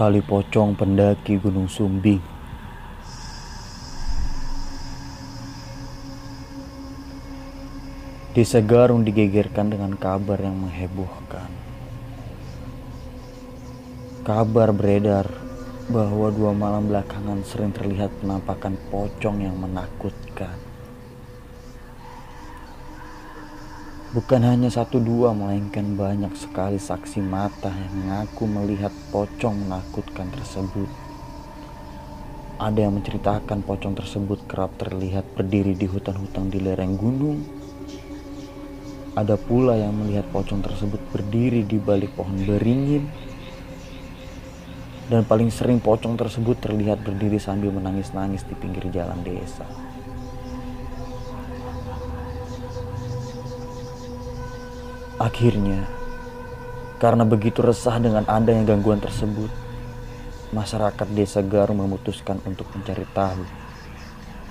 Tali pocong pendaki Gunung Sumbing. Desa Garung digegerkan dengan kabar yang menghebohkan. Kabar beredar bahwa dua malam belakangan sering terlihat penampakan pocong yang menakutkan. Bukan hanya satu dua, melainkan banyak sekali saksi mata yang mengaku melihat pocong menakutkan tersebut. Ada yang menceritakan pocong tersebut kerap terlihat berdiri di hutan-hutan di lereng gunung. Ada pula yang melihat pocong tersebut berdiri di balik pohon beringin. Dan paling sering pocong tersebut terlihat berdiri sambil menangis-nangis di pinggir jalan desa. Akhirnya, karena begitu resah dengan adanya gangguan tersebut, masyarakat desa Garu memutuskan untuk mencari tahu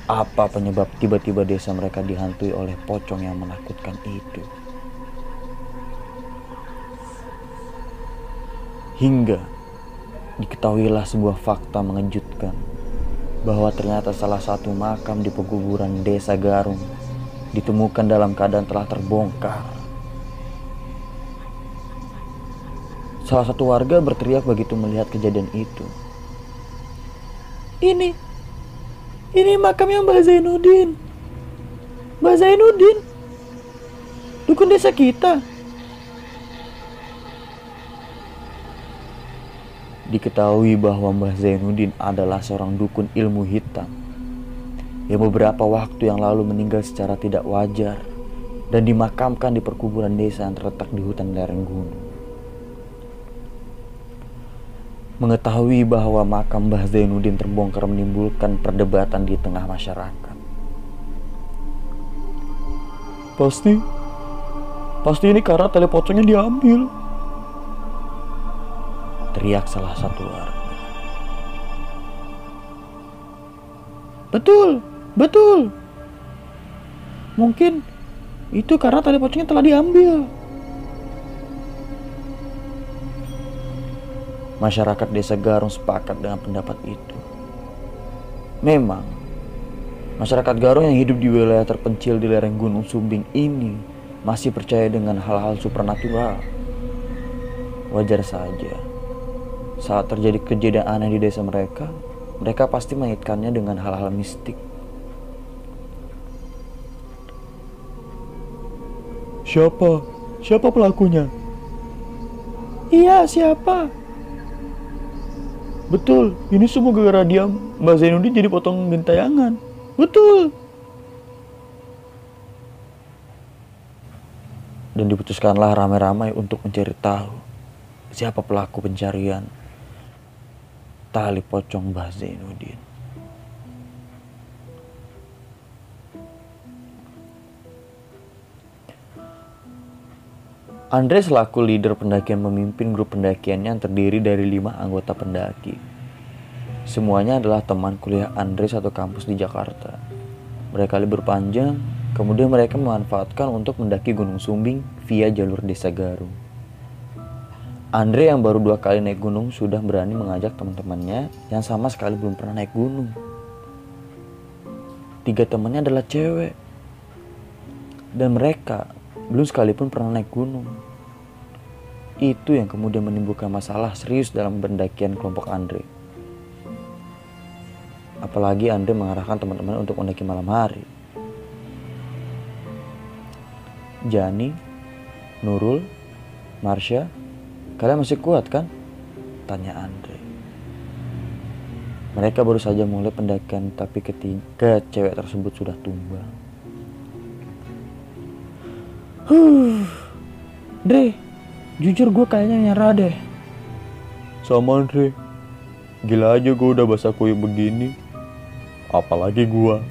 apa penyebab tiba-tiba desa mereka dihantui oleh pocong yang menakutkan itu. Hingga diketahuilah sebuah fakta mengejutkan bahwa ternyata salah satu makam di pekuburan desa Garung ditemukan dalam keadaan telah terbongkar. Salah satu warga berteriak begitu melihat kejadian itu. Ini, ini makamnya Mbak Zainuddin. Mbak Zainuddin, dukun desa kita. Diketahui bahwa Mbah Zainuddin adalah seorang dukun ilmu hitam yang beberapa waktu yang lalu meninggal secara tidak wajar dan dimakamkan di perkuburan desa yang terletak di hutan lereng gunung. Mengetahui bahwa makam Mbah Zainuddin terbongkar menimbulkan perdebatan di tengah masyarakat. Pasti, pasti ini karena tali pocongnya diambil. Teriak salah satu warga. Betul, betul. Mungkin itu karena tali pocongnya telah diambil. Masyarakat desa Garung sepakat dengan pendapat itu. Memang, masyarakat Garung yang hidup di wilayah terpencil di lereng Gunung Sumbing ini masih percaya dengan hal-hal supernatural. Wajar saja, saat terjadi kejadian aneh di desa mereka, mereka pasti mengaitkannya dengan hal-hal mistik. Siapa? Siapa pelakunya? Iya, siapa? Betul, ini semua gara-gara dia Mbak Zainuddin jadi potong gentayangan. Betul. Dan diputuskanlah ramai-ramai untuk mencari tahu siapa pelaku pencarian tali pocong Mbah Zainuddin. Andre selaku leader pendakian memimpin grup pendakiannya yang terdiri dari lima anggota pendaki. Semuanya adalah teman kuliah Andre satu kampus di Jakarta. Mereka libur panjang, kemudian mereka memanfaatkan untuk mendaki Gunung Sumbing via jalur Desa Garung. Andre yang baru dua kali naik gunung sudah berani mengajak teman-temannya yang sama sekali belum pernah naik gunung. Tiga temannya adalah cewek. Dan mereka belum sekalipun pernah naik gunung. Itu yang kemudian menimbulkan masalah serius dalam pendakian kelompok Andre. Apalagi Andre mengarahkan teman-teman untuk mendaki malam hari. Jani, Nurul, Marsha, kalian masih kuat kan? Tanya Andre. Mereka baru saja mulai pendakian tapi ketika cewek tersebut sudah tumbang. Huh, Dre, jujur gue kayaknya nyerah deh. Sama Dre, gila aja gue udah basah kuyup begini. Apalagi gue,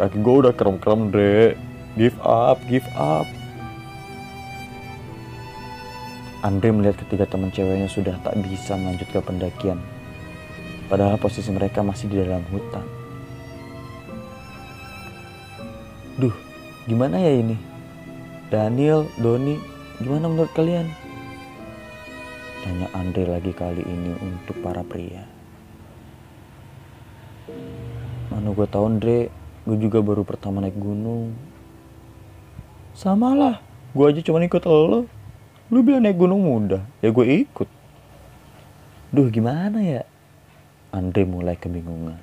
kaki gue udah krem-krem Dre. Give up, give up. Andre melihat ketiga teman ceweknya sudah tak bisa melanjutkan pendakian. Padahal posisi mereka masih di dalam hutan. Duh, gimana ya ini? Daniel, Doni, gimana menurut kalian? Tanya Andre lagi kali ini untuk para pria. Mana gue tau Andre, gue juga baru pertama naik gunung. Sama lah, gue aja cuma ikut lo. Lu bilang naik gunung mudah, ya gue ikut. Duh gimana ya? Andre mulai kebingungan.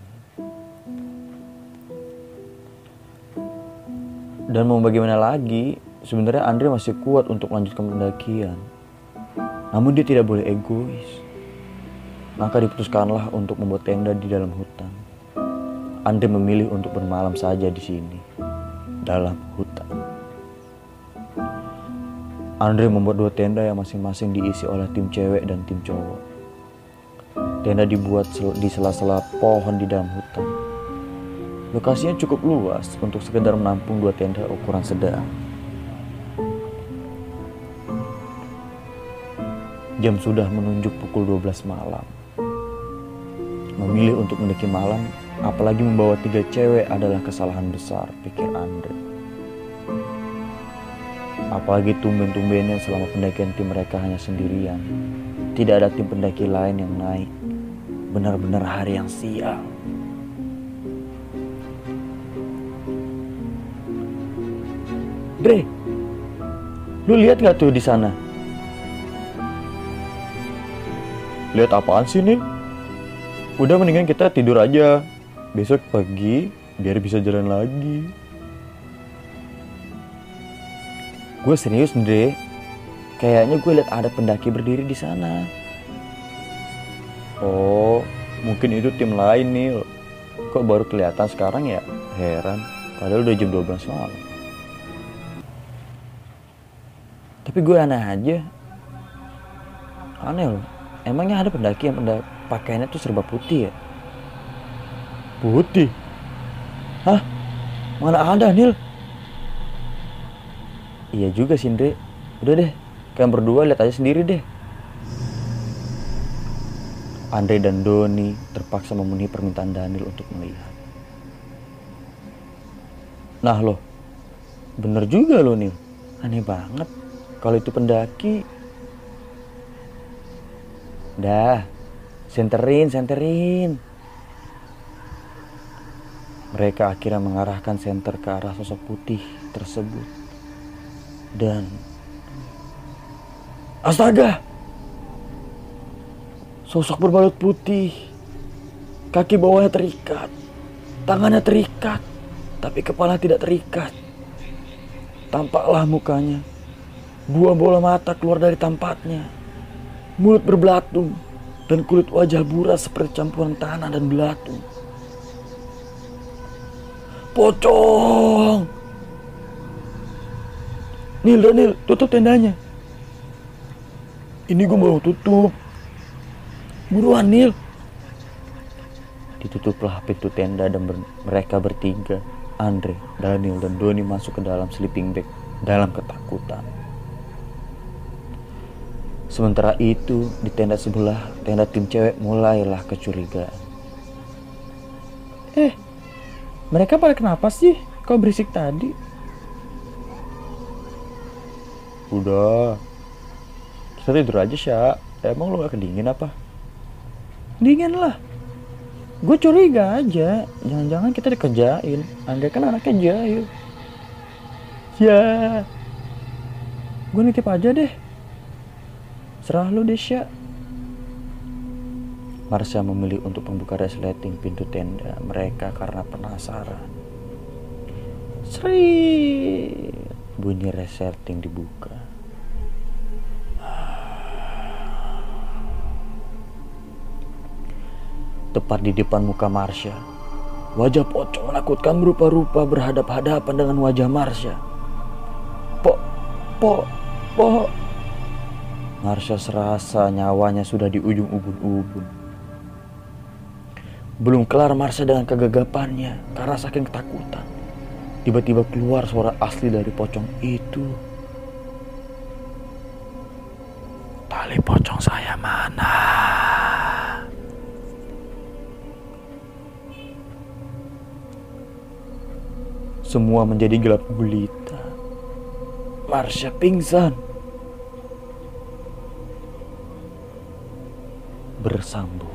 Dan mau bagaimana lagi, sebenarnya Andre masih kuat untuk melanjutkan pendakian. Namun dia tidak boleh egois. Maka diputuskanlah untuk membuat tenda di dalam hutan. Andre memilih untuk bermalam saja di sini, dalam hutan. Andre membuat dua tenda yang masing-masing diisi oleh tim cewek dan tim cowok. Tenda dibuat di sela-sela pohon di dalam hutan. Lokasinya cukup luas untuk sekedar menampung dua tenda ukuran sedang. Jam sudah menunjuk pukul 12 malam. Memilih untuk mendaki malam, apalagi membawa tiga cewek adalah kesalahan besar, pikir Andre. Apalagi tumben-tumbennya selama pendakian tim mereka hanya sendirian. Tidak ada tim pendaki lain yang naik. Benar-benar hari yang sial. Dre, lu lihat gak tuh di sana? Lihat apaan sih nih? Udah mendingan kita tidur aja. Besok pagi biar bisa jalan lagi. Gue serius, Dre. Kayaknya gue lihat ada pendaki berdiri di sana. Oh, mungkin itu tim lain nih. Kok baru kelihatan sekarang ya? Heran. Padahal udah jam 12 malam. Tapi gue aneh aja. Aneh loh. Emangnya ada pendaki yang pendaki, pakaiannya tuh serba putih ya? Putih? Hah? Mana ada, Nil? Iya juga sih, Andre. Udah deh, kalian berdua lihat aja sendiri deh. Andre dan Doni terpaksa memenuhi permintaan Daniel untuk melihat. Nah loh, bener juga loh Nil. Aneh banget. Kalau itu pendaki. Dah, senterin, senterin. Mereka akhirnya mengarahkan senter ke arah sosok putih tersebut. Dan... Astaga! Sosok berbalut putih. Kaki bawahnya terikat. Tangannya terikat. Tapi kepala tidak terikat. Tampaklah mukanya. Dua bola mata keluar dari tampaknya. Mulut berbelatung. Dan kulit wajah buras seperti campuran tanah dan belatung. Pocong! Nil, Nil, tutup tendanya. Ini gue mau tutup. Buruan, Nil. Ditutuplah pintu tenda dan ber mereka bertiga, Andre, Daniel, dan Doni masuk ke dalam sleeping bag dalam ketakutan. Sementara itu, di tenda sebelah, tenda tim cewek mulailah kecurigaan. Eh, mereka pada kenapa sih? Kok berisik tadi? Udah. Kita tidur aja, Sya. Emang lu gak kedingin apa? Dingin lah. Gue curiga aja. Jangan-jangan kita dikerjain. Andre kan anaknya jahil. Ya. Gue nitip aja deh. Serah lu deh, Sya. Marsha memilih untuk membuka resleting pintu tenda mereka karena penasaran. Sri bunyi resleting dibuka. Tepat di depan muka Marsha, wajah pocong menakutkan berupa-rupa berhadap-hadapan dengan wajah Marsha. Po, po, po. Marsha serasa nyawanya sudah di ujung ubun-ubun. Belum kelar Marsha dengan kegagapannya karena saking ketakutan. Tiba-tiba keluar suara asli dari pocong itu. Tali pocong saya mana? Semua menjadi gelap gulita. Marsha pingsan. Bersambung.